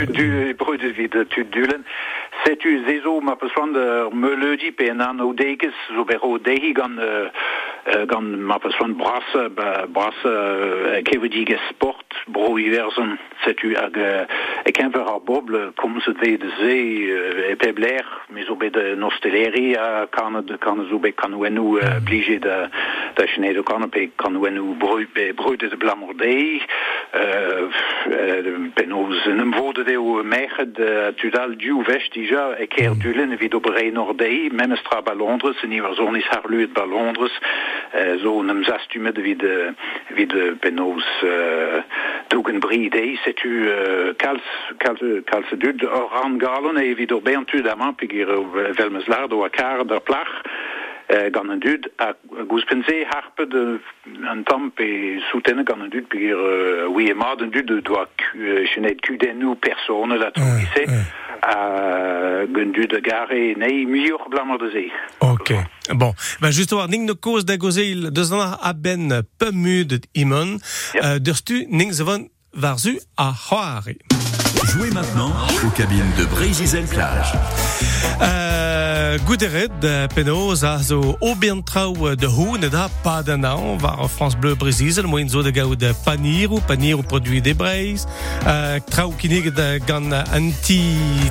Du brüdet wie de Tüdülen. Setu zezo ma peswand ur meuleudiñ pe en o deiges zo bero dehi gant gant ma pesant bras bras kevedige sport bro iversen setu hag e kenver ar boble kom se ve de ze e pebler mais obet de nosteleri a kan de kan zo be kan wenu obligé de da chne de kan pe kan wenu broi be broi de blamordei ben oz nem vode de o merge de tudal du vest dija e ker dulen vid obre nordei menestra ba londres niver zonis har luet ba londres zo un am zastumet vid, vid penaos euh, dogen brid eis etu euh, kals, kals, kals dud or an galon e vid ur bentud amant pegir velmez lard o a kar da plach. Gan een dud a gouspense harpe de an tamp e soutenne gan een dud pigir oui e mat een dud doa chenet kudennou persoane dat mm, se a gun dud a gare nei mior blammer de zee. Ok. Bon. Ben ning da gozeil deus an a ben imon. Yep. uh, ning van varzu a Jouez maintenant aux cabines de Brésil Plage. Uh, Gouderet de penaos a zo obian trao de houn et da pa da naon war France Bleu Brésil moin zo de gao de panirou. Panirou produit de breiz uh, trao kinig de gant anti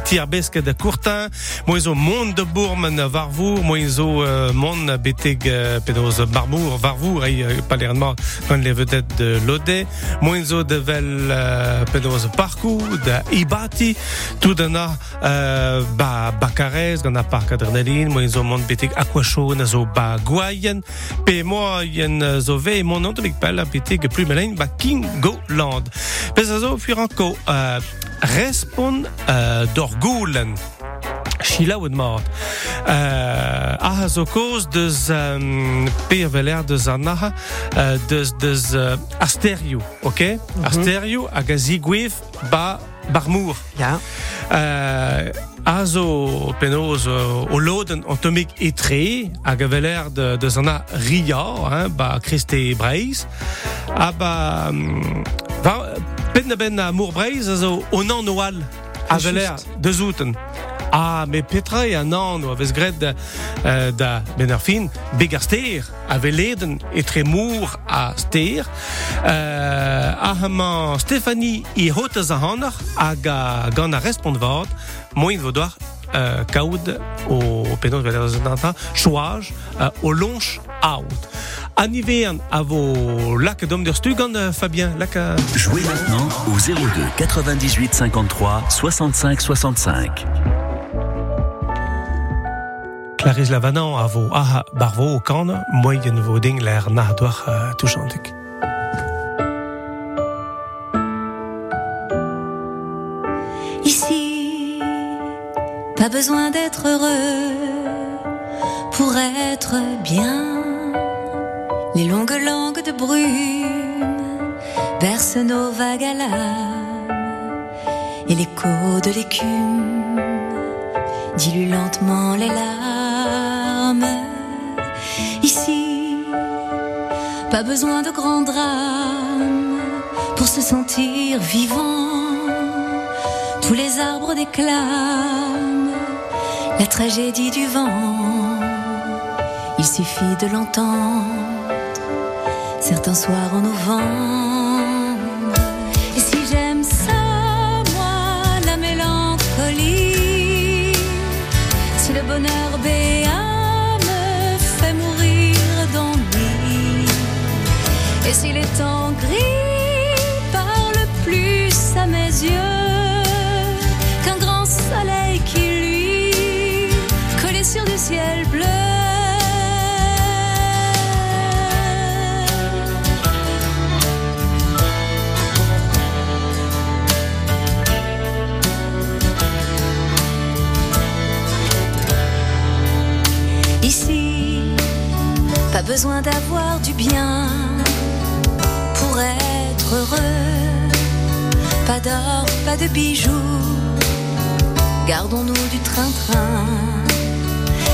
tiarbeske de courtin. Moin zo mont de bourmen varvour moin zo uh, mont beteg penaos marmour varvour ei uh, palernement gant le vedette de lode moin zo de vel penaos parcours de ibati tout dana uh, ba bakarez gant a parc adrenalin mo zo mont betek aquacho na zo ba gwaien pe mo yen zo ve mon nom de pel a betek plus melein ba Kingo Land pez a zo fuir anko uh, respon uh, d'orgoulen Chila ou de mort. Euh, ah, zo koz deus um, per veler deus an aha uh, deus, deus uh, asterio, ok? Mm -hmm. Asterio hag a zigouev ba barmour. Ja. Uh, azo penaos uh, o loden antomik etre hag a veler de, deus an a ria, hein, ba Christe Breiz. A ba... Um, va, pen ben a mour Breiz a zo o nan oal a veler de zouten. Ah, mais Petra e an an o vez gret da, uh, da ar fin steer a veleden e tremour a steer uh, a hama Stephanie i hotez a hanner hag a gant a respond vat moin vo doar uh, kaout o penon veler zentanta chouage uh, o lonch out. Anivern a vo lak dom der stu gant uh, Fabien lak a... Jouez maintenant au 02 98 53 65 65. Clarisse Lavanan a vo aha barvo o kan vo ding l'air na doar uh, touchantuk. Ici, pas besoin d'être heureux pour être bien. Les longues langues de brume bercent nos vagues à l'âme et l'écho de l'écume dilue lentement les larmes. Ici, pas besoin de grands drames pour se sentir vivant. Tous les arbres déclament la tragédie du vent. Il suffit de l'entendre certains soirs en novembre. Et si les temps gris parlent plus à mes yeux qu'un grand soleil qui lui collé sur du ciel bleu. Ici, pas besoin d'avoir du bien de bijoux. Gardons-nous du train-train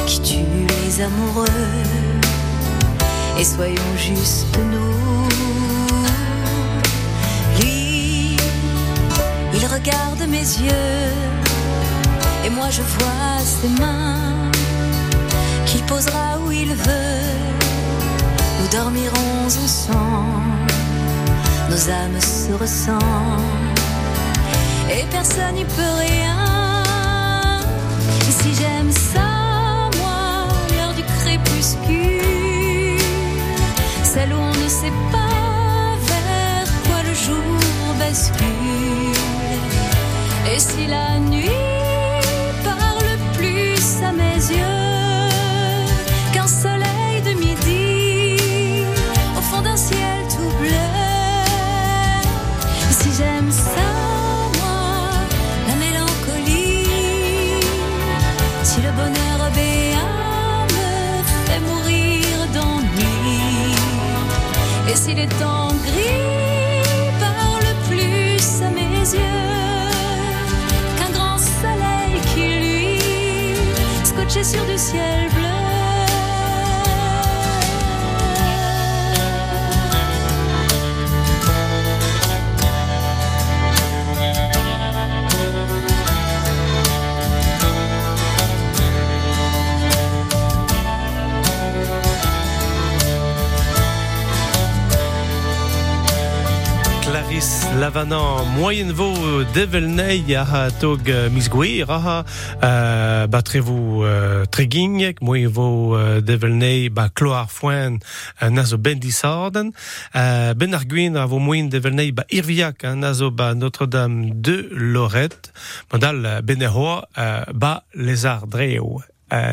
qui tue les amoureux. Et soyons juste nous. Lui, il regarde mes yeux et moi je vois ses mains qu'il posera où il veut. Nous dormirons ensemble, nos âmes se ressemblent et personne n'y peut rien. Et si j'aime ça, moi, l'heure du crépuscule, celle où on ne sait pas vers quoi le jour bascule. Et si la nuit parle plus à mes yeux les temps gris parlent plus à mes yeux qu'un grand soleil qui lui scotché sur du ciel bleu. Lavanan, moyen-vo develnei a tog euh, mis gwir a euh, ba trevo euh, tregingek, moyen-vo develnei ba kloar foen nazo ben disorden, ben ar gwin a vo moyen develnei ba irviak a nazo ba Notre-Dame de Lorette, modal euh, ben e hoa euh, ba lézard dreo.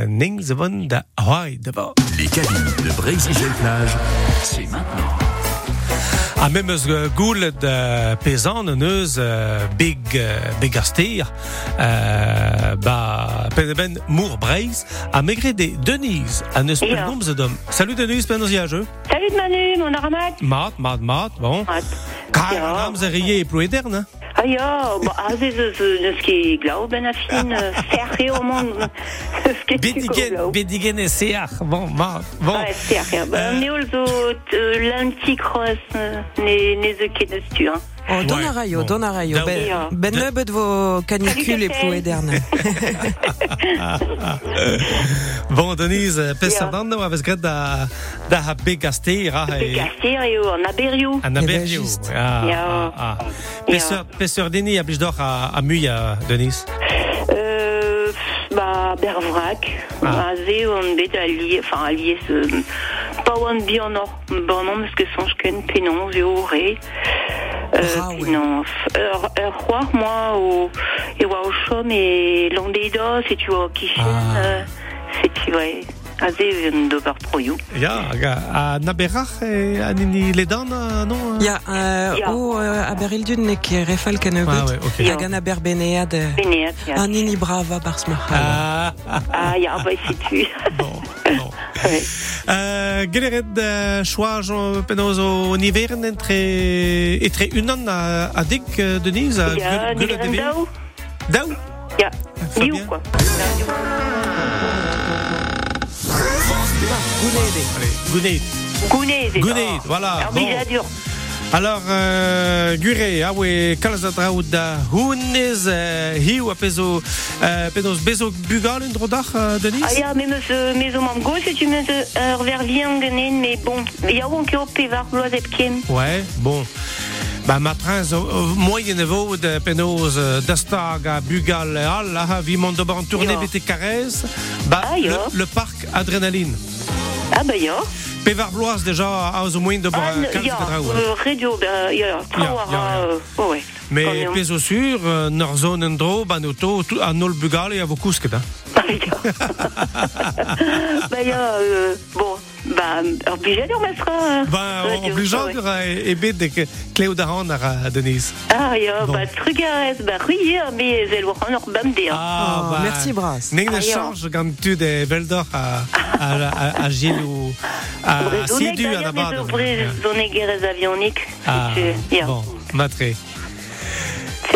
Ning da hoai deva. Les cabines de Brésil-Plage, c'est maintenant. A même goulet euh, pezan en eus euh, big euh, big astir euh, ba ben mour breiz a megre de Denise a neus nomz dom. Salut Denise pen oz iajeu. Salut Manu, mon aramat. Mat, mat, mat, bon. Mat. Kar Ja. an amzer ie e ploeder, ne? Ah ja, ba, az ez eus neus ket glav ben a fin, serre o ket Bedigen, bedigen e seach, bon, bon. Serre, ba, Euh. zo euh, euh, ne, ne ze ket neus tu, hein? Oh, don Ouais, a raio, bon. don a raio. Da- Ben, Ja. ben Da- nebeut vo canicule e Salut, ploue derne. Bon, Denise, pes Ja. sardan no avez gret da, da ha big astir, ha, Pe gaster eo an aberioù. An Eh ben, aberio. juste. Ah, Ja. ah, ah. Ja. Peseur, peseur deni a blij d'or a, a muia, Denise. Euh, ba, bervrak, Ah. a ze on bet a enfin a lié ce, pa oan bi an or, bon non, parce que sonj ken penon, ze o re. Penon, ur, ur c'hoar, moi, o, e oa o chom e e tu oa kichen, Ah. euh, ouais, a ze un d'ober proioù. Ja, ga, a naberach e a nini ledan, non? Ya, euh, Ja. o euh, a beril dun ne ke refal ken Ah, ouais, ok. Ja. Hag an a ber benead euh, Beneat, ya. an ini brava Ah, ah, ya, ba, c'est tu. bon, bon. Euh, Geleret uh, choaj o penoz o niveren entre etre unan a, a dig, euh, Denise, a Ya, daou? Daou Ya, quoi. Gounet. Gounet, Gounet, voilà, Alors, bon. Alors, euh, gure, ah ouais, kalz a draout da hounez, euh, hiu a pezo, euh, penos bezo bugal un drodach, Denise Ah ya, mais me mes o mam gos et tu me ur ver vian genen, mais bon, ya oan ket o pevar bloaz. Ouais, bon. Ba matrins o moyen evo de penaos euh, d'astag a bugal e all a vi mont d'ober an tourné Ja. bete ba Ah, le, parc adrénaline. Ah bah ya. pevar bloaz déjà a zo Ah, kalz ya, de draout euh, radio, euh, mais pezo sur euh, nor zone en dro ban auto tout a nol bugal e a vo kousket hein. Ah, bah euh, bon, Ba radio, obligeant ah, ouais. e, e bet de kleo da ran ar a Denise Ah ya, bah, trugarez, bah, ruyer, mais zel war ur bam der. Oh, merci, Bras. Ne Ah, change gant tu de veldor a, a, a, a Gilles ou a, a Brezonek, Sidu gerez avionik. Ah, bon, matre.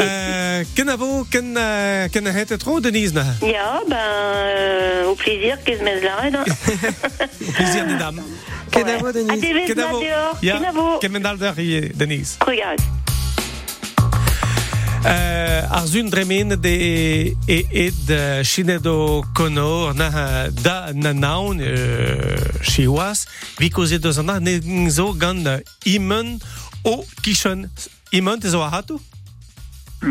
Euh, ken a vo, ken, euh, ken a het tro, Denise, na? Ya, ben, euh, au plaisir, qu'est-ce que je l'arrête, hein. Au plaisir des dames. Ken a Ouais. vo, A Denise. devez Ken a vo, dehors, ya, ken a vo. ken men dal der, ie, Denise. Regarde. Uh, ar zun dremen de e ed uh, chinedo kono na da na naun uh, chiwas vi koze deus an ne zo gant uh, imen o kishon imen te zo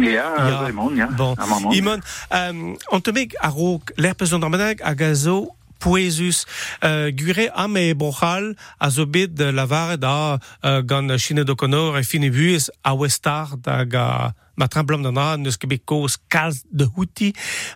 Ja. Bon. Imen, um, on te ro l'er peus an a gazo poezus uh, gure am e brochal a zo bet de lavare da uh, gant chine do konor e fine vues a westar da ga ma tremblam d'an neus ket bet koz kalz de houti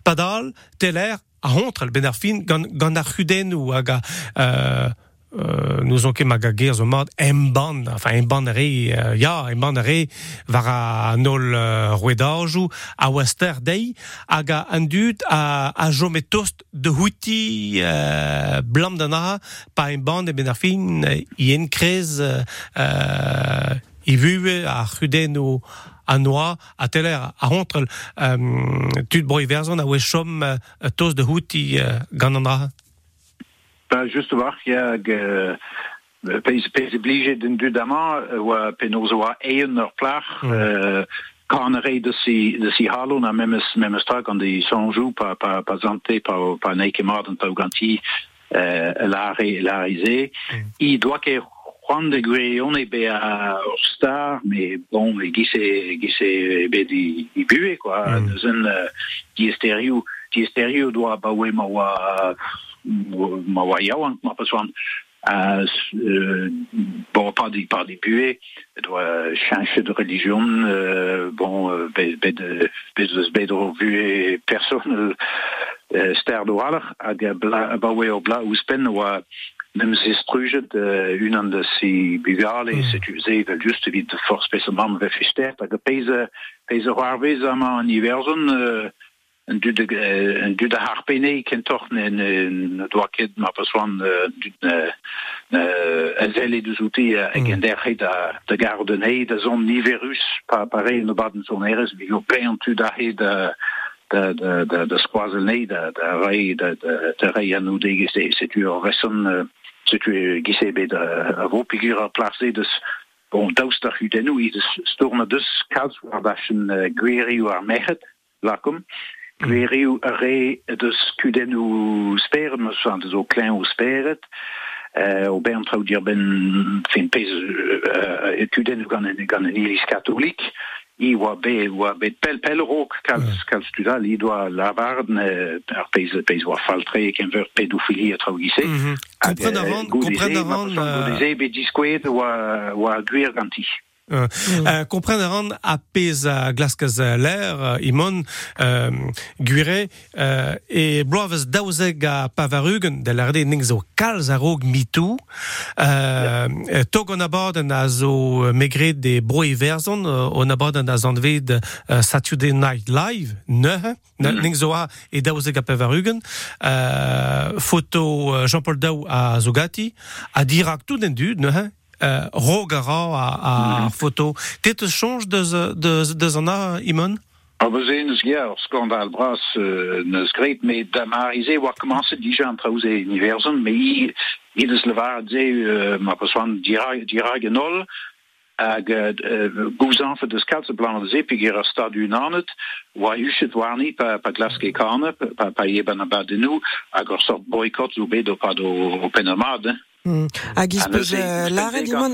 padal teler a hontre al ar fin gant, gant ar chudennou hag a uh, Uh, nous on ket mag a ger zo mat en ban, enfin en ban re, uh, ya, en ban re var a nol uh, rouedajou a wester dei, hag a an dut a, a jo met tost de houti uh, blam d'an a, pa en ban e ben ar fin, i en krez uh, uh, i vue a chudennou a noa a teler a hontrel um, tud broi verzon a oe chom uh, tost de houti uh, a Ben, just war ja ge pe pe obligé den du plach de si de si halo na memes memes sta an die sanjou pa pa pa pa pa neike maden pa ganti la larisé i doit ke Juan de Guillon be a star mais bon gise gise be di i bue quoi. Un die stéréo die stéréo doit ba we ma wa ma wa yawan ma pas wan euh, bon pas des pas des puées doit changer de religion euh, bon be de be de vu personne ster do aller a bla ba we o bla ou spen wa même si struget une an de si bugale mm. c'est usé juste vite de force spécialement ve an hiverson euh, du de en du de harpene ken toch? En doket ma persoan zelle de zouti en der he de gardené de zon niverus pa pare no baden zon eres wie op pe tu da he de de de de de squazelné de de ré de de de ré an nou dé c'est tu reson c'est tu gise be de a vo figure a placé dus bon daustar hu dennou i storne dus kal war dachen gweri ou ar mehet Gwerriu a ré dus kudennu speren me an zo klein ou speret o ben trou Dir ben fin pe kudennu gan gan een ilis katholiek i wa be wa bet pel pelrook kal kal studal i doa lavarden ar pe pe war faltre ken ver pedofilie trou gise be diskouet wa wa gwir ganti. Uh, mm. uh, Kompreneran a pez a glaskaz l'air, imon, uh, gure, e bloavez daouzeg a pavarugen, de l'arde ning zo kalz a rog mitou, uh, yeah. tog on abaden a zo megret de broi verzon, on abaden a zanved Saturday Night Live, neuhe, mm. ning zo a e daouzeg a pavarugen, foto Jean-Paul Daou a zogati, a dirak tout den du, neuhe, uh, rogara a, a foto. Tet eus chanj deus, deus, deus an a, Imon? A vez eus ger skandal bras uh, neus gret, me da marize war komanse dija an traouz e univerzon, me i, i deus levar ze uh, ma peswan dira genol, hag uh, gouzan fe deus kalze plan de zepiger a stad un anet, wa uchet warni pa, pa glaske kane, pa, pa yeban a bad denou, hag or sort boykot zo bedo pa do o penamad, eh? Mm. Hag ispez lare dimon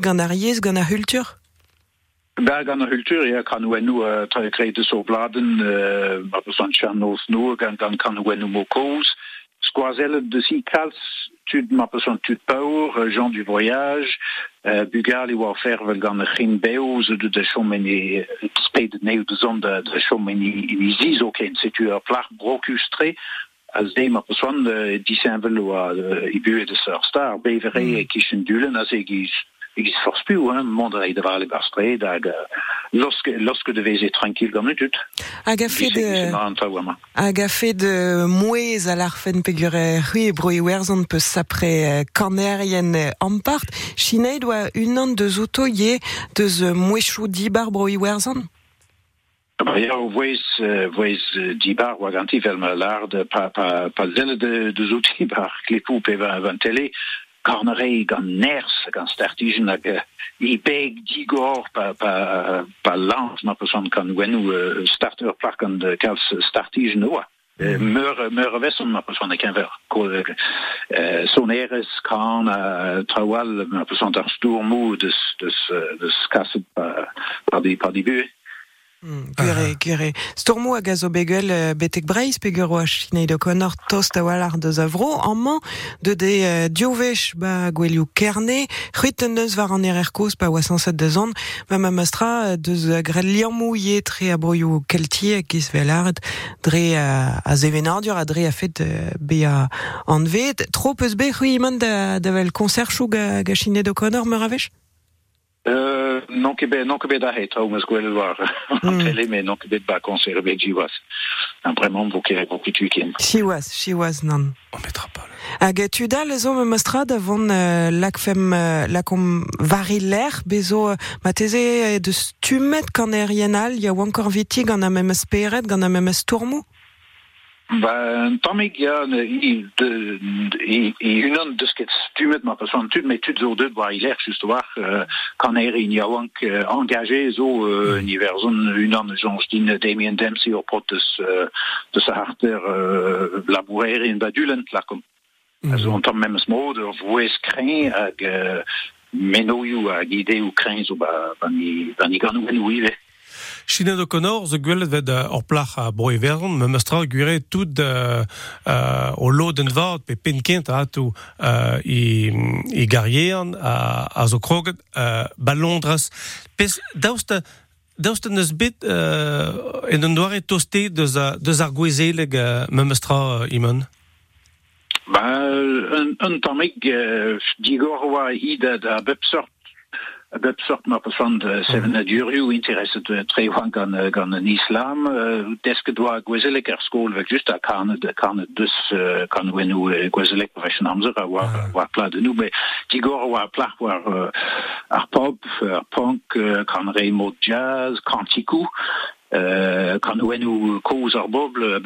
gant ar yez gant ar hultur Berg an der Kultur ja, kann nu uh, trete so bladen uh, nos no gan gan kann nu mo kos Squazelle de si kals tud ma person tud paur uh, Jean du voyage uh, bugal i war fervel gan chin beos de de chomeni spe ne de zon de de chomeni zi ook en situ a pla brokustré als de ma person uh, disenvel uh, i de star star bevere mm. kichen dulen as e il se force plus, hein, devra aller par spray, lorsque, lorsque devez être tranquille comme tout. Agafé de, agafé de mouez à l'arfen pegure rui werzon peut s'après cornerien en part, Chine doit une an de zoto yé de ze mouechou dibar broi werzon? Ja, wees, uh, wees uh, dibar wa ganti vel me lard pa, pa, pa zelle de, de karneré gan ners gan startigen hag uh, i beg digor pa, pa, pa lans ma person kan wenu uh, starter plak an de kals startigen oa. Uh, meur, meur vesson ma person kan ver. Uh, soneres kan uh, trawal ma person ar stourmou des, des, des kasset pa, pa di, pa di bue. Mm, gure, gure. Stormo a begel uh, betek breiz peguro a chinei Connor tost a walar deus avro, amman de de uh, diovech ba gwelioù kerne, c'huiten deus var an erer koz pa oasanset deus an, ba ma mastra deus uh, grel liamou ye tre a broioù kelti giz velard, dre a zevenardur a dre a fet be a an vet. Tro peus be c'hui iman da, vel ga, ga? Uh, non ke non ke da het Thomas gwell war an tele me non ke ba konser be jiwas an vraiment vo ke vo tu ken si was si was non. On mettra pas hag tu da le zo me mostra davon uh, lak fem uh, la kom vari l'air bezo uh, ma teze de stumet kan er yenal ya wankor viti gant a mem speret gant a mem tourmou Ben, de, i, i unan dus ket stumet ma persoon tut me tut zo dut waar il er just waar uh, kan er in uh, engagé zo uh, mm. universum unan jonge din Damien Dempsey pot dus uh, dus harter uh, labourer in badulen lakom mm. zo on uh, ou zo ba i gan ou Chine de Connor, ze gwelet ved or plach a broi verzon, me mestra gure tout uh, uh, o lo den vart pe penkent a atu uh, i, i garrieren a, a zo kroget uh, ba Londres. Pes daoust daoust neus bet uh, en un doare toste deus, deus ar gwezeleg uh, me mestra uh, iman? Ba, un, un tamek uh, digor oa id da bepsort dat soort van de seven interesse gan gan een islam deske doa gwezelik er school weg just kan de kan dus kan we nu gwezelik profession amzer war war pla de nu die go war pla war ar pop punk kan remo jazz kantiku kan we nu koz ar boble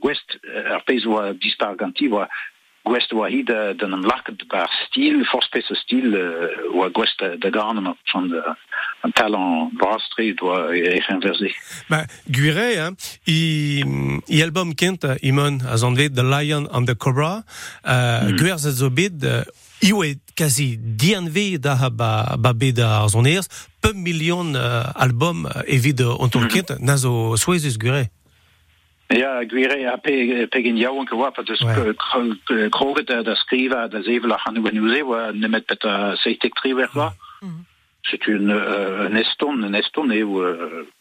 gwest pe distar ganti gwest wahid den een laket par stil forspese stil ou gwest de garne van de een talent brastre doit inversé. Ma Guire hein, i, i album kent imon a zan The Lion and the Cobra uh, mm. Guer zo bid uh, Iwe quasi da ha ba, ba bet ar zon eers, pe million uh, album uh, evit uh, on mm. kent, na zo souezus Guire. Ja gwire a pe pegin jouwen gewapper dus kroget der skriver der sevelach an nu c'est une un eston un eston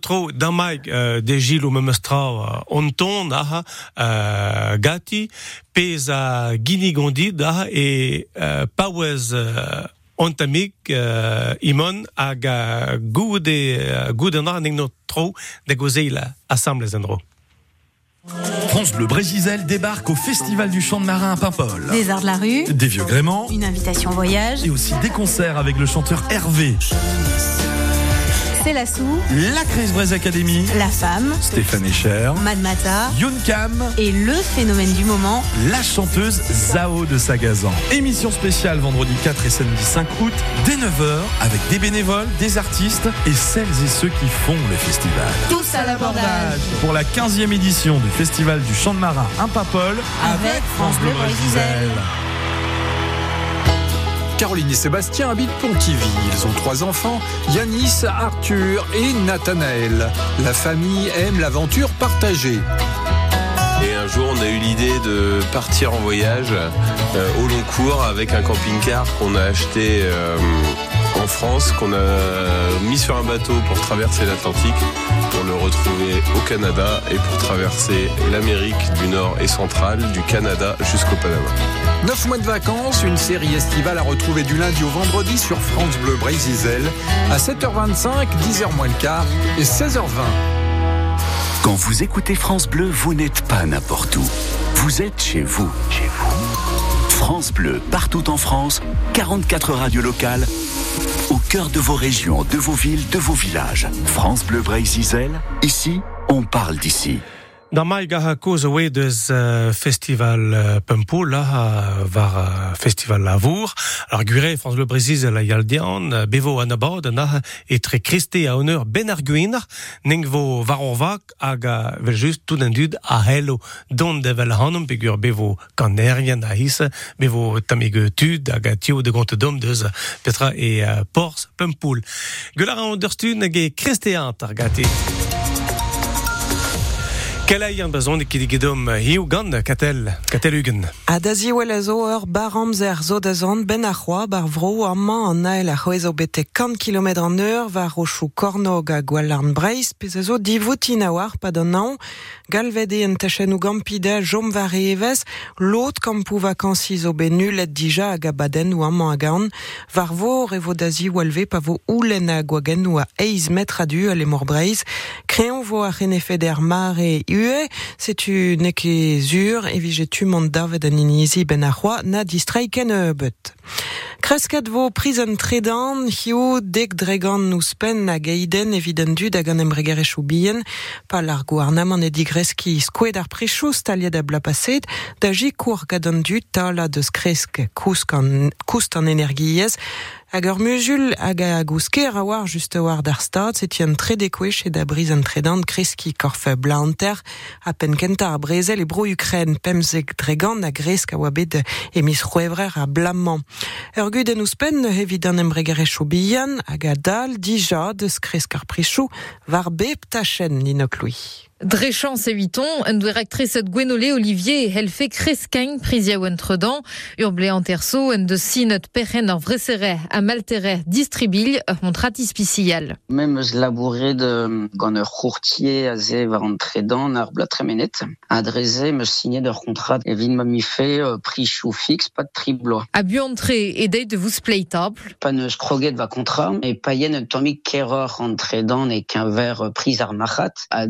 tro dan mai de Gilou me mestra on ton aha uh, gati pez a ginigondi da e uh, paouez uh, ontamik imon hag goude goude an ning no tro de gozeila assemblez en dro. France Bleu Brésil débarque au Festival du Chant de Marin à Paimpol. Des arts de la rue, des vieux gréments, une invitation voyage et aussi des concerts avec le chanteur Hervé. C'est la Sou, la Chris Braise Academy, la femme, Stéphane Echer, Madmata, Yunkam et le phénomène du moment, la chanteuse Zao de Sagazan. Émission spéciale vendredi 4 et samedi 5 août, dès 9h, avec des bénévoles, des artistes et celles et ceux qui font le festival. Tous à l'abordage. Pour la 15e édition du Festival du Chant de Marin à Papol, avec France Bleu Brésil. Caroline et Sébastien habitent Pontivy. Ils ont trois enfants, Yanis, Arthur et Nathanaël. La famille aime l'aventure partagée. Et un jour, on a eu l'idée de partir en voyage euh, au long cours avec un camping-car qu'on a acheté euh, en France, qu'on a mis sur un bateau pour traverser l'Atlantique, pour le retrouver au Canada et pour traverser l'Amérique du Nord et centrale, du Canada jusqu'au Panama. 9 mois de vacances, une série estivale à retrouver du lundi au vendredi sur France Bleu Brésil à 7h25, 10h moins le quart et 16h20. Quand vous écoutez France Bleu, vous n'êtes pas n'importe où. Vous êtes chez vous. Chez vous. France Bleu, partout en France, 44 radios locales, au cœur de vos régions, de vos villes, de vos villages. France Bleu Brésil, ici, on parle d'ici. Da mai ga ha koz oe deus uh, festival uh, Pempo, la var uh, festival Lavour. Alors gure, France Le Brésil la yaldian, bevo an abad, na etre kriste a honneur ben arguin, neng vo varonvak vel tout an dud a hello don de vel hanum pegur bevo kanerien a his, bevo tamege tud hag tio de gont dom deus petra e pors Pempoul. Gular an understun hag e ar gati. Kelai an bezon e kidigedom hiu gant katel, katel ugen. A da ziwel a zo ur baramzer zo da zon ben a c'hoa bar vro amman an ael a c'hoezo bete 50 km an eur var rochou kornog a gwalarn breiz pez zo divoutin a war pa an an galvede en tachen ou gampida jom var evez lot kampou vakansi zo ben nulet dija a gabaden ou amman a gaon var vo revo da ziwel ve pa vo oulen a gwagen ou a eiz metre a du a lemor breiz kreon vo a renefeder mare ue, setu neke zur, evi jetu mont davet an inizi ben a c'hoa, na distreiken e bet. Kresket vo prison tredan, hiu dek dregan nous pen na geiden. Eviden du da gant embregere chou bien, pa lar gouarnam an e digreski skoued ar prechou staliet a bla paset, da kour gadan du tala deus kresk an, koust an energiez, hag ur musul hag a gousker a war just a war d'ar se tien tre dekwech e da briz an korfe blanter a pen kenta brezel bro Ukren pemzek dregan a gresk a wabed emis c'hoevrer a blamman. Ur gud en ouspen evit an embregere chou bihan hag a dal dija deus louis. Drechan seviton, un directrice de Gwenolé Olivier helfe kreskain prizia entredan, urble en terso, un de sinet perren ar vresere a maltere distribil ur montratis pisial. Même eus labouré de gant ur courtier a ze var entredan ar blat tremenet, a dreze me signé d'ur contrat evit ma mi fe uh, prix chou fixe, pas de tribloa. A bu entre e deit de vous playtable. Pas neus kroget va contrat, e paien un tomik keror entredan e qu'un verre pris ar machat, a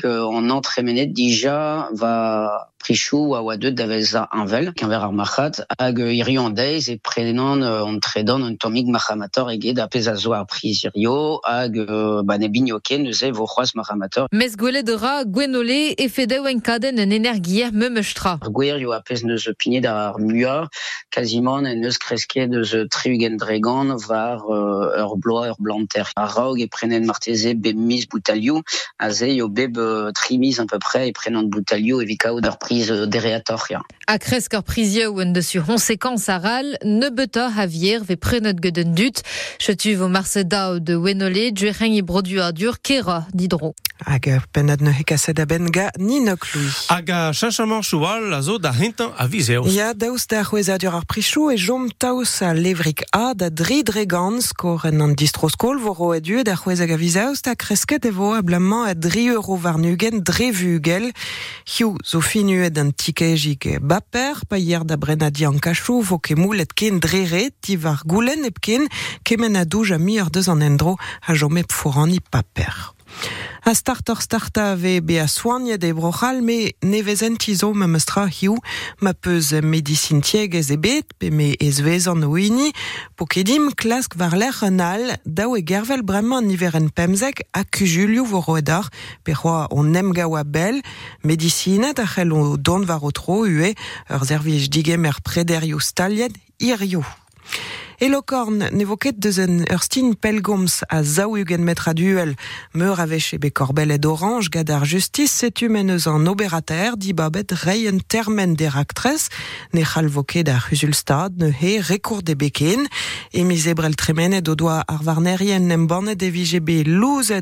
daleg euh, en entremenet dija va prichou a oa deud davez a anvel, qu'un verre ar machat, hag euh, irio an deiz e prenan euh, entredan un tomik mahamator eget a pez a zo ar pris irio, hag euh, ba ne binioke neuze vo c'hoaz mahamator. Mes gwelet eura Gwenolé e fedeu en kaden en energier memeustra. Ar gwerio a pez neus pinet ar mua, quasiment en neus kreske deus triugen dregan var euh, ur bloa ur blanter. A raog e prenen marteze be mis boutalioù, a ze yo beb euh, trimis à peu près e prenant boutalioù e vikao d'ar prise euh, dereatoria. A kresk ar prizia ou en dessus konsekans aral, ne beta havier ve prenet geden dut, chetu vo marse dao de Wenolé, djuereng i brodu a dur kera didro. Hag penad ne hekaset a ben ga ninok louis. Hag a choual a zo da hintan a vizeos. Ya daoust da c'houezadur ar prichou e jom taous a levrik a da dri dregans kor en an distroskol vo ro edu da c'houezag a vizaos da kresket e vo ablamman a dri euro varnugen dre vugel hiu zo finuet an tikejik e baper pa hier da brenadi an kachou vo ke moulet ken drere ti var goulen ep ken kemen a douj a mi ar deus an endro a jomep foran i paper. A starter starta ve be a soignet e brochal, me nevezen tizo me mestra hiu, ma peus medicin tiegez e bet, pe me ez vezan o ini, po kedim klask var l'er an al, e gervel bremman niver en pemzek a kujulio vo roedar, on nem gawa bel, medicinet a c'hell o don var o tro ue, ur zervij digem er prederio irio. Et lokorn nevoket deus en urstin pelgoms a zaougen met a duel meur avech ebe korbel et orange gadar justice setu meneus an oberater di babet termen der actres ne c'halvoket ar husulstad ne he de beken e mis ebrel tremenet o doa ar nem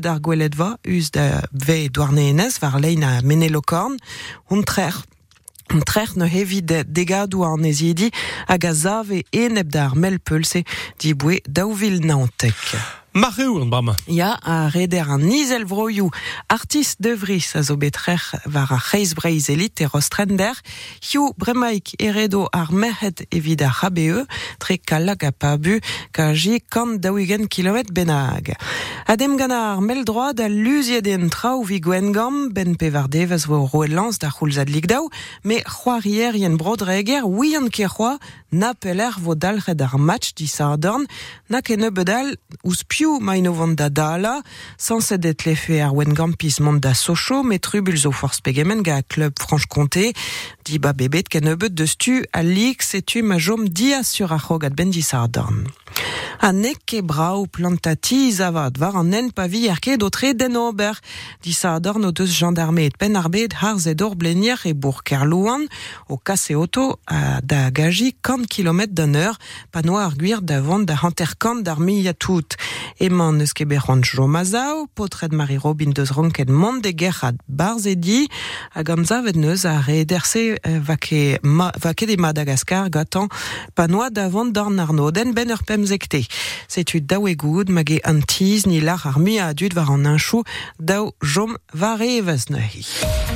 ar va us da ve douarne var lein a mene lokorn on trer Trech ne hevit degadou an ezidi a zave eneb d'ar melpeulse di boe daouvil. Marreur, brama. Ya a reder an nizel vroioù artist de vris a zo betrech war a reiz breiz elit e rostrender hiu bremaik eredo ar merhet evit HBE tre kalag a pabu ka ji kant daouigen kilomet benag. Adem gana ar mel droad a luziet en trao vi gwengam ben pevardevez vo roelans da c'houlzad ligdao me yen brodreger ouian ke c'hoa na vo ar match di sardorn na ken bedal ouz piou ma ino vant da dala sans sedet lefe ar wengampis mont da socho met trubul zo force pegemen ga club Franche-Comté di ba bebet ken ebet de stu a lik setu ma jom dia sur a c'hog ben di sardorn. A nek ke brao plantati zavad var an en pavi er ket o tre den ober. Di sa adorn o deus gendarme et pen arbet har zedor blenier e bour kerlouan o kase auto a da gaji kant kilomet d'un heure pa noa ar gwir da vant da hanterkant d'ar milia tout. Eman berrant jo mazao, potred Marie Robin deus ronket mont de gerrad barz e di, a gamzavet neus a reederse euh, va ket ma, va ket de Madagascar gatan pa noa da vant d'ar narno den ben ur pem zekte. Setu daou e goud ma ge an tiz ni lar ar mi a dud war an inchou daou jom vare vez neuhi.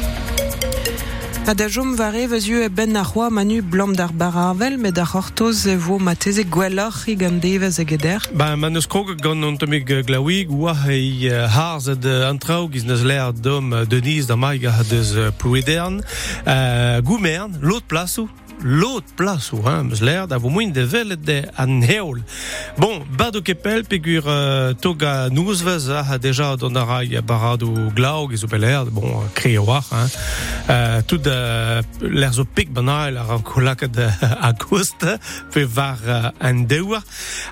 Ha da jom vare vazu e ben ar c'hoa manu blam d'ar baravel met ar hortoz e vo mateze gwelloc'h i gant devez e geder? Ba man eus krog gant an tomig glaouig oa e harz ad antraou giz neus l'air d'om deniz da maig a deus plouedern goumern, lot plasou l'autre place ou hein, meus l'air da vo moin de velet de an heol. Bon, bad o kepel pegur uh, toga nouzvez a ha deja don a rai barado glaog e zo beler, bon, kree war, hein. Uh, tout uh, l'air zo pik banal ar an kolaket a goust, pe var uh, an deour,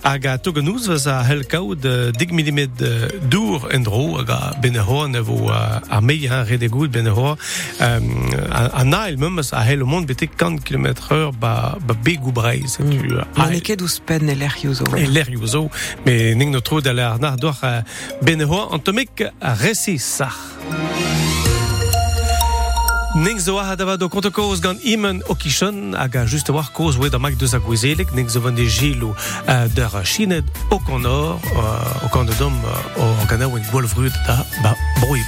hag a toga nouzvez a hel kaout uh, dig millimet dour en dro, hag a bene ho ne vo a mei hein, rede gout bene ho, um, a nail memes a hel o mont betek 40 km heure ba, ba breiz. Mm. Ouz pen e l'er. E me ning no tro da l'air nar doar uh, bene ho, an tomek a resi sach. Ning zo a dava do koz gant imen o kichon hag a just war koz oe da mag deus a gwezelik ning zo de uh, chinet o konor uh, o uh, o gana oen golvrud da ba broi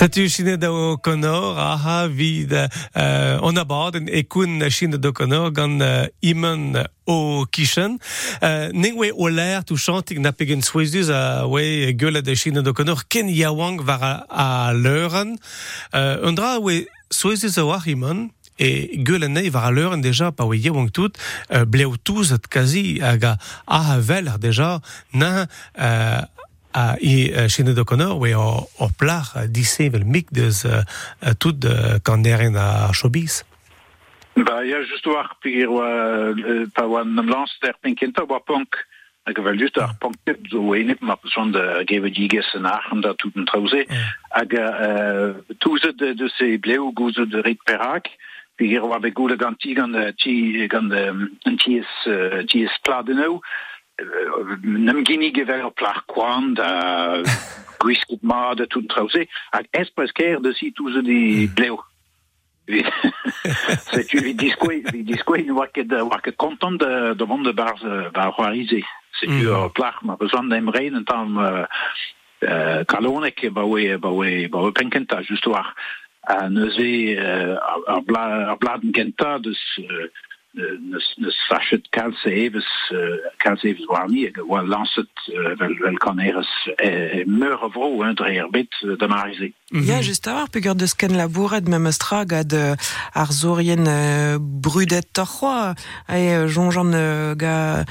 Setu Chine da Connor aha vid uh, on abad en ekun Chine da Connor gant uh, imen o kishen. Ning we o l'air tout chantig na pegen swezuz a de Connor ken yawang var a, a leuren. Un dra we swezuz a war imen e var a deja pa we yawang tout bleu touz et kazi hag a a veler deja na a i uh, Chine do Connor we o, o plar mik deus uh, uh, tout uh, kanderen a showbiz. Ba ja just war pigir wa pa wa nam lans der pinkenta wa punk. A gevel just ar punk tip zo enip ma son de achen dat toeze de de se bleu goze de rit perak pigir wa be gode ganti gan de ti gan de en ties ties pladeno nem gini gevel op plach kwam da gwiskit ma de tout trause hag espresker de si toeze die bleu c'est vi disque vi disque war ket war ket content de de monde bar bar c'est tu plach ma besoin dem reden tam kalonek ba we ba we ba we penkenta just war a neuze ar bla ar bladen kenta dus ne sachet kalse eves kalse eves warni war lanset wel wel kan eres meur vro un dreer bit de marise Ja just a war pegur deus ken labouret mem astra gad ar zorien uh, brudet torroa e jonjan uh, ga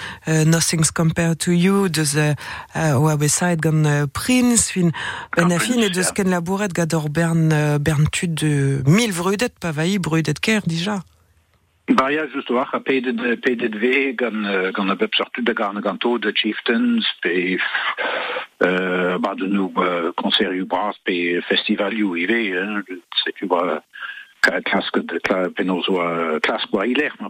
Nothing's Compared to You deus uh, uh, oa beside gant uh, Prince fin ben a fin e deus ken labouret gad ur bern, bern tud de mil brudet pa vai brudet ker dija. Ba ja just war a pedet pedet ve gan gan a beb sortu gan ganto de chieftains pe uh, ba de nou uh, concert u bras pe festival u iv se tu klaske de wa iler ma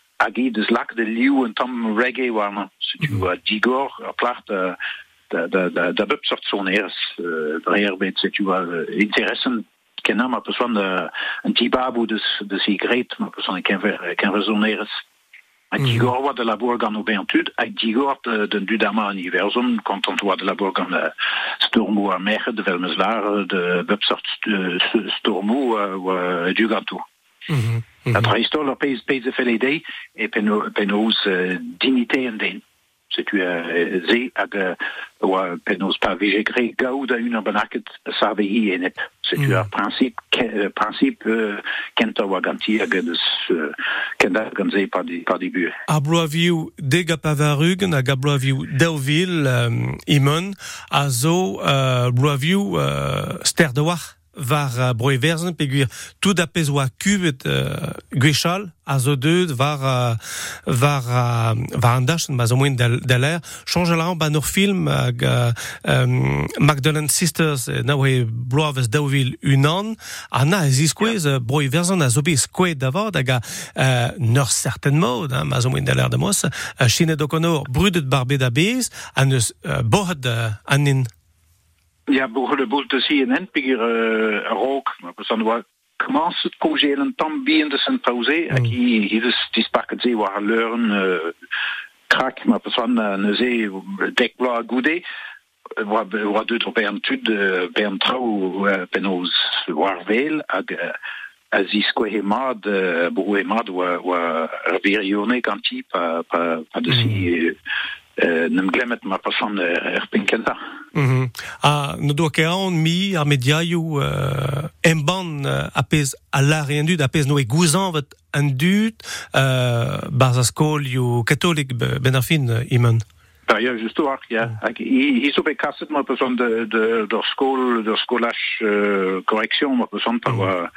agi dus lak de liu en tam reggae warmer tu a digor a placht da bupsort zoneers dreerbeit se tu interessen ken ma persoon een tibabu dus de si greet ma persoon ken ken resoneres a digor wat de labour gan op ben tud a digor den du dama universum content wat de labour gan stormo a mege de velmeslare de bupsort stormo du Dat restore leur pays de FLD et penos dignité en den. C'est tu hag pa gaout a un benaket savehi en net. C'est tu un principe principe kenta wa ganti hag deus kenda ganze par di par di bu. A bloaviu deg a pavarugen hag a bloaviu daouvil imon a zo bloaviu ster de war. var war broeverzen peguir tout a pezoa kubet uh, gwechal a zo deud var uh, var uh, var an dachet ma zo moin da, l'air change la ba nor film hag uh, um, Magdalen Sisters na oe bloavez daouvil unan. Ana ez izkwez uh, broeverzen a zo bet skwe davod hag uh, nor certain mod hein, ma zo moin da l'air da mos uh, chine dokonor brudet barbe da bez an eus uh, bohed uh, anin Ja te zien en pigir rook. Maar persoon wat commence het congelen tam bien de zijn pauze en qui die spakken ze waar leuren krak. Maar persoon ne ze dekbla goede wat doet op een tud bij een trouw penos waar veel. As isko he mad bo he mad wa reverione ganti pa pa pa de si nem ma er pinkenta. Mm -hmm. No do ke an mi ar mediaioù en ban apes a la rien dud apes no e gouzan vet an dud barz a skol yo katolik ben ar fin imen. Ja, ja just war ja hi so be kaset ma person de de der skol der skolach uh, correction ma par mm -hmm.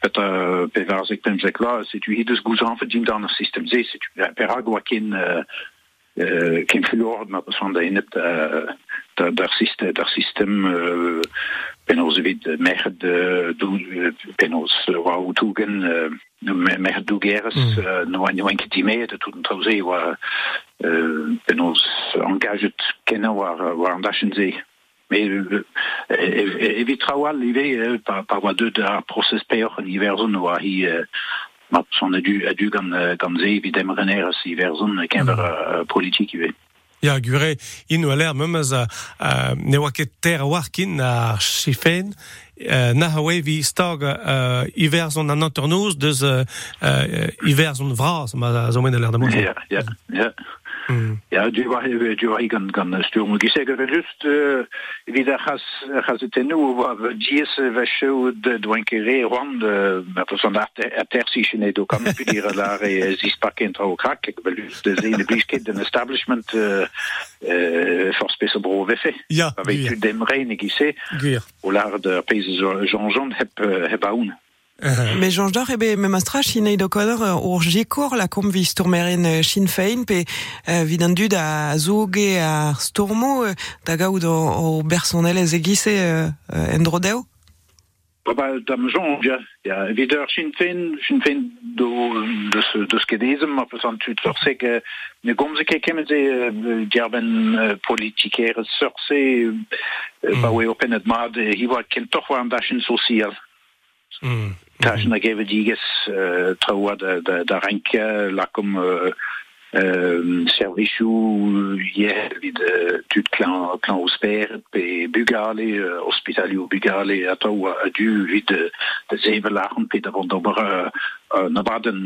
Pet la se ken het daar, system, daar system uh, penos vid mer de do penos wa togen mer no no en kitime de tout trause wa penos engaget kenna war war an dachen se mais evit trawal ive par wa deux a process peor an hi son adu gant dem renner si verzon kenver politik ive ya gure ino a memez a, a ne oa ket ter a kin ar chifen na hawe vi stag uh, iver zon an anternoz deus uh, uh, iver zon vras ma zo men l'air de. Ja, ja, ja. Ja du war du war gan gan stom gi se just vi has has het nu war dies we de doinkeré rond son tersichen do kan dire la zi pak tro krak de ze bliske den establishment for spe bro weffe ja tu de pe Jean Jean heb heb baun. Me Jean d'or ebe me mastra chinei do kodor ur jekor la kom vi stormerin Sinn Fein pe vid an dud a zoge a stormo da gaout o bersonel ez egise en drodeo Babal dam jonja, ja, vidar Sinn Féin, Sinn Féin do deus deus kedezem, ma peus an tut sorse ke ne gomze ke kemet ze gerben politikere sorse ba we open et mad hiwa ken toch war an dashin social. Mm. Dashin a geve diges traoa da renke lakom serviciu hier vid tut clan clan osper pe bugale hospitalio bugale a to a du vid de pe na baden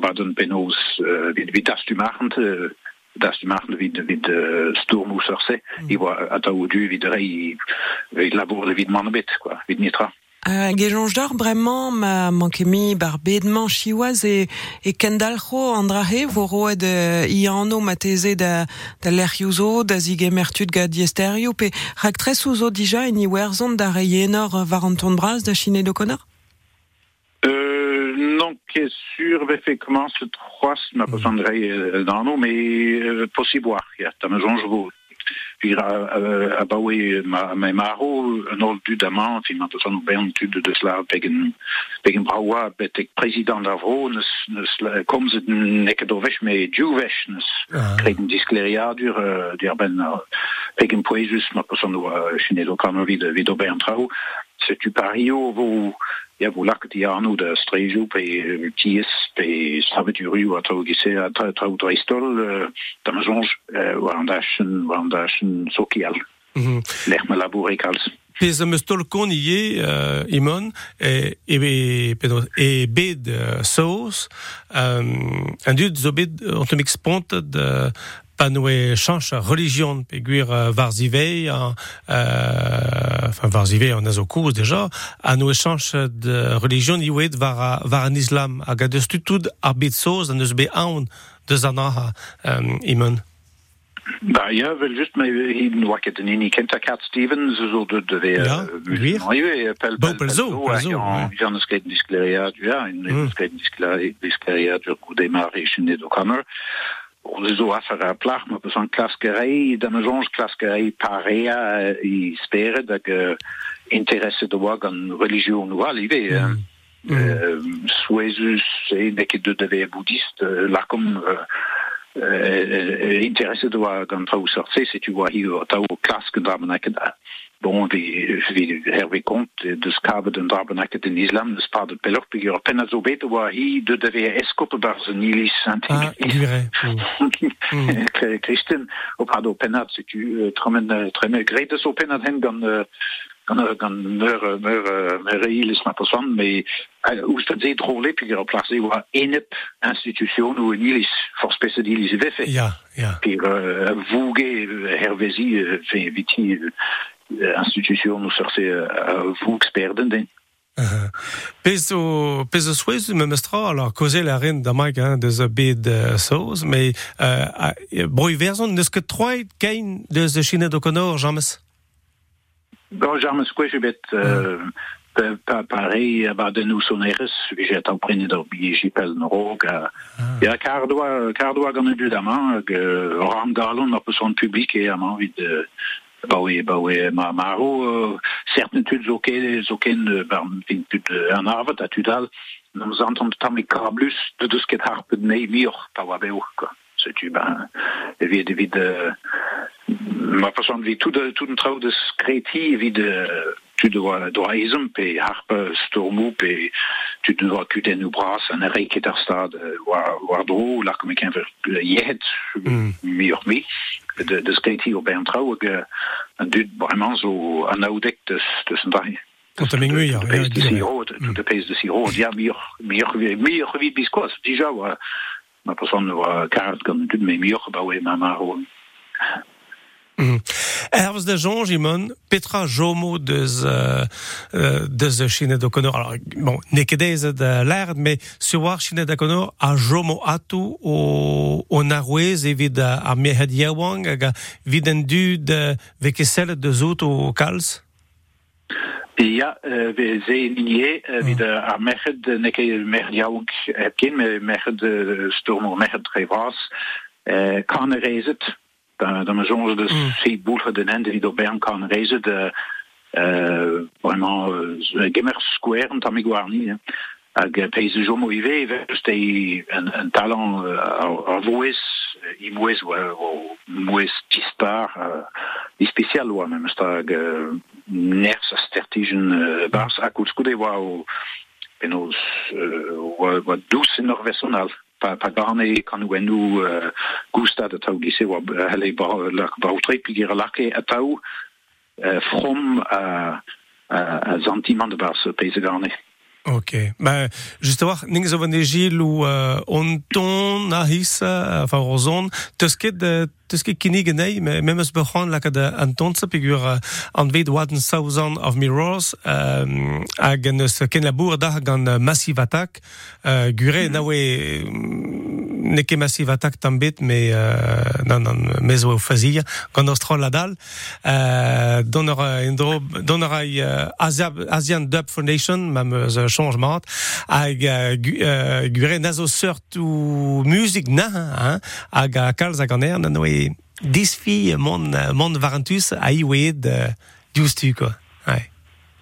baden penos vid vid das du machen das se i war a du vid vid labor vid manbet quoi vid nitra Uh, Gejonj d'or bremañ ma mankemi bar bedman chiwaz e, e kendalcho andrahe vo roed uh, iano ma teze da, da l'eriozo da zig emertud ga diesterio pe rak tres ouzo dija en i werzon da reyenor var an ton bras da chine do konor? Euh, non, qui sûr, effectivement, ce trois, ma besoin de euh, dans mais euh, possible il y a ta maison, je vous Puis a, a bawe ma, ma maro un autre du amant, fin an an bern tud de de slav pegen, pegen braoa bet ek prezident da vro, neus, neus komzet neket o vech me djouvech, neus ah. kregen diskleriadur, uh, dir ben uh, pegen poezus, ma pas an oa chinezo kanovi de vido bern trao, tu pario vo ja wo la die an de strejo pe ties pe savet du ru a to gise a tra tra dreistol da ma songe war an dachen war an dachen sokial. Leg me labour kals Pez am eus tolkon ie imon e, e, e bed uh, saus um, an dud zo bed spontet uh, pa noe chanch religion pe gwir uh, varzivei uh, enfin varzivei a noe chanch de religion iwet var, var an islam hag an eus be aon deus an aha imon. Ba ja wel just me hin wa den inni kent Cat Stevens zo de de ja diskleiert go démarchen net kammer zo affer a plach ma an klaskerei dan jonge klaskerei parea i spere dat ge interesse de wa an religion wal ive Suezus e neket de de boudiste lakom uh, interesse do gan tra sortse se tu vois hi ta klaske drabeneket bon vi vi herve kont de skave den drabeneket in islam de spa de pelopig pen zo beter war hi de de eskoppe bar ze nilis christen op had penat se tu tremmen tremme grete zo penat hen gan gan meure meure mereiles ma persoon me oes dat ze drolepiger op plaats? War enep institution ou een ilis for specialize weffe ja ja. Pir vouge hervesi viti institution ou sorse vous experden den Pezo pezo souez me mestra alors causer la reine da mag hein, de a bed uh, sauce. Mais uh, broi verzon neus ket troit kein de de Chine do Conor james Bon, James Square bet uh, Pe- pa- pareil, ba de nous soneres, vi jet au prenne d'or bi jipel no rog. Ja, cardoa, cardoa gant du d'amant, hag euh, ram galon op son public et amant vid de Bah oui, bah oui, ma maro, euh, certitudes ok, ok, ben, fin tud an arvet a tudal, nous entendons tamik kablus de de sket harpe de nei mir, pa wa beo, quoi. C'est tu, ben, vid, vid, ma façon de tout de, tout un trau de skreti, vid, tu dois, dois pe harpe stormou, pe tu dois cuter nous bras, an erei ket ar stad, euh, war, war dro, la comme un ver, yet, mir mi, de, de skreti o ben trau, hag, euh, an dud vraiment zo an aoudek de, de sendai. Ont am eng ja, de pez de siro, de de pez de siro, ja, mir, mir, mir vid biskos, déjà, wa, ma person wa karat gant dud me mir, ba we ma maro. Ervs da jonge imon, petra jomo deus, euh, euh, deus Chine do Conor. Alors, bon, ne kedez l'erd, mais sur war Chine da Conor a jomo atu o, o narwez evit a, a mehed hag vid en du de vekesel de zout o kals? Ja, uh, we zijn niet uh, wie de Ahmed neke mer jauk kin me mer de storm kan da da si boelge de ende die door Bern kan reizen de uh, vraiment uh, gimmer square tam ik waar niet ag pese jomo ive ste un, un talent uh, o uh, stag uh, a uh, bars o uh, dus norvesonal pa gustad a tau gise tau from uh, uh, sentiment de garne Ok. Ben, juste voir, ning zo van de gil ou on ton na hissa, enfin ozon, teus ket ket kinig la an pigur an vet waden saouzan of mirrors, um, hag an eus ken la bour da gant uh, Massive Attack, uh, gure mm Massive Attack tambet, mais euh, nan mezo fazia, gant uh, uh, Asian Dub Foundation, mam uh, changement hag uh, gure nazo surtout musique na hein, hag a kalz hag an er nan oe disfi mon mon varentus a iwed uh, justu quoi ouais.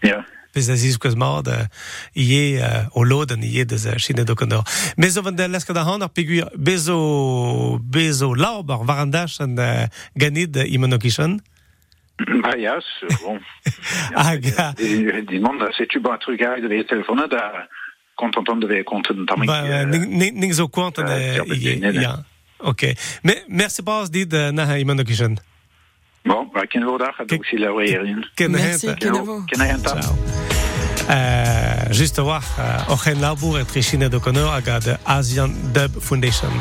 ja Pez a ziz koz mat uh, ie uh, o lod an ie deus uh, chine do konor. Bez o van de leska da han pegur bezo bezo laub ar varandach an uh, ganid uh, imonokishon. Bah ja, bon. Dis monde, c'est tu bon truc à de téléphoner da content de ver compte de tamik. Ba ning zo an ja. Ok. Mais merci pas dit na imonokishon. Bon, bah ken vo da ha aussi la werin. Ken Merci, hent. ken avo. Ken hent. Uh, just war uh, och en labour et Asian Dub Foundation.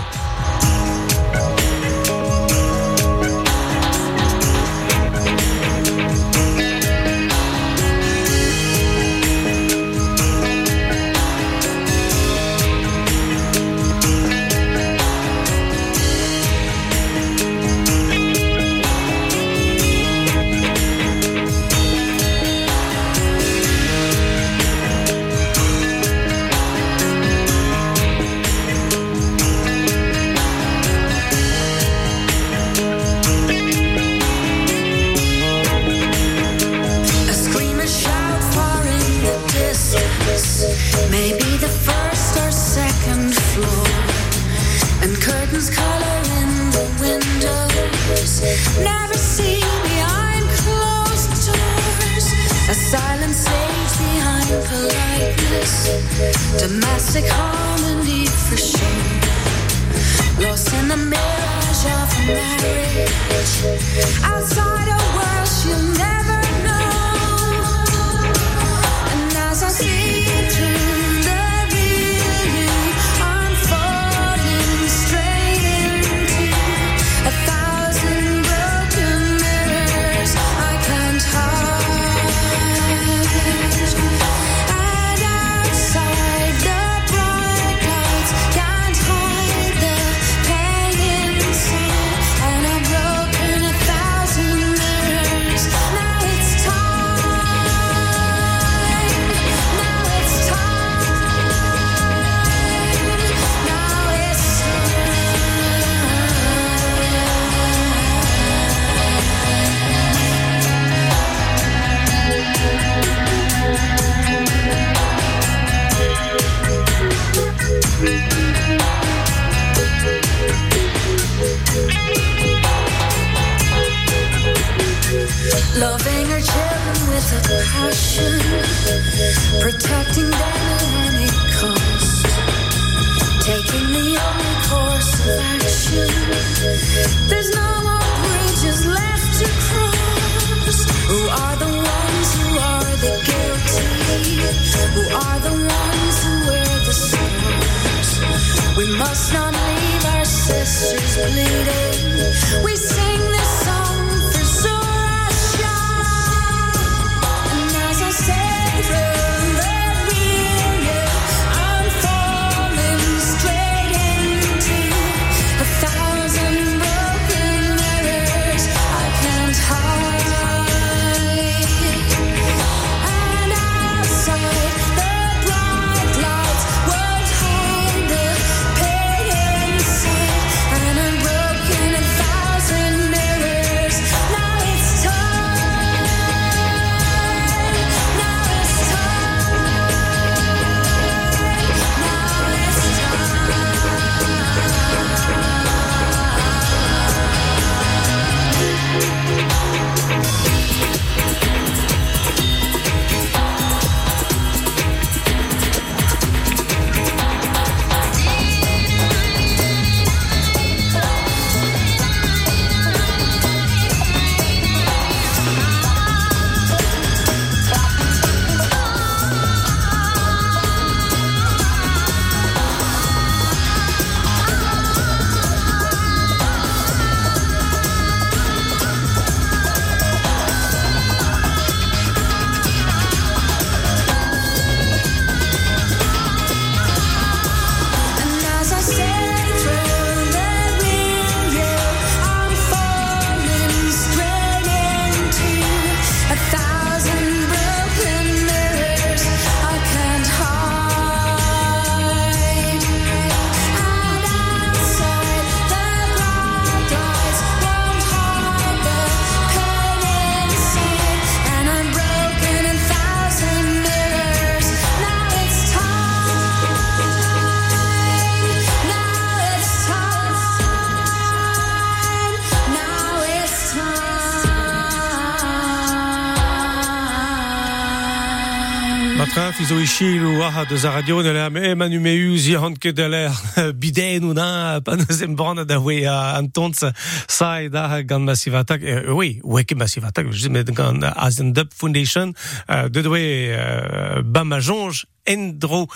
Time. Matra fizo ishi lu aha de za radio ne la me manu me uzi han ke de l'air biden ou na pa nos embran da we an tons sai da gan massive attack eh, oui ouais que massive attack je dis mais gan Asian Dub Foundation euh, de doe bamajonge endro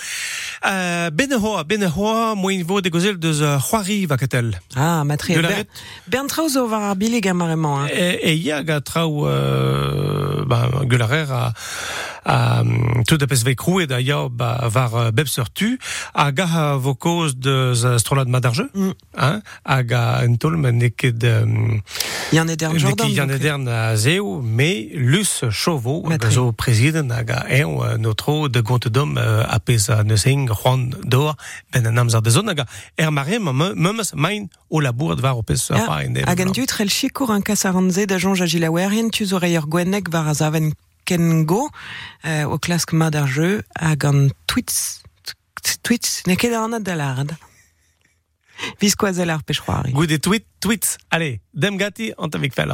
euh, benehoa benehoa moin vo de gozel de za c'hoari vakatel Ah, la Ber- ret- Bern traoz o var ar bilig amareman. Hein. E, e ya ga trao euh, ba, gularer a, a tout da pes ve krouet da ya ba, var euh, beb tu a ga ha vo koz de za strolad ma d'arjeu Mm. hein, a ga en tol men neket um, Yann Edern Jordan. Yann. Edern a zeo me lus chovo zo preziden a ga eo euh, notro de gont dom euh, a pez a neusing Juan d'or ben an amzar de zon a ga er mare ma memes main o labour var o pez Ja, fa en hag an dut rel chikour an kas aranze da jonj a gilawerien tu zo reier gwennek var a zaven ken go euh, o klask mad ar jeu hag an tweets tweets ne ket an da lard. Vis koazel ar pechroari. Gout e tweet, tweets. Allez, dem gati, an ta vik fel.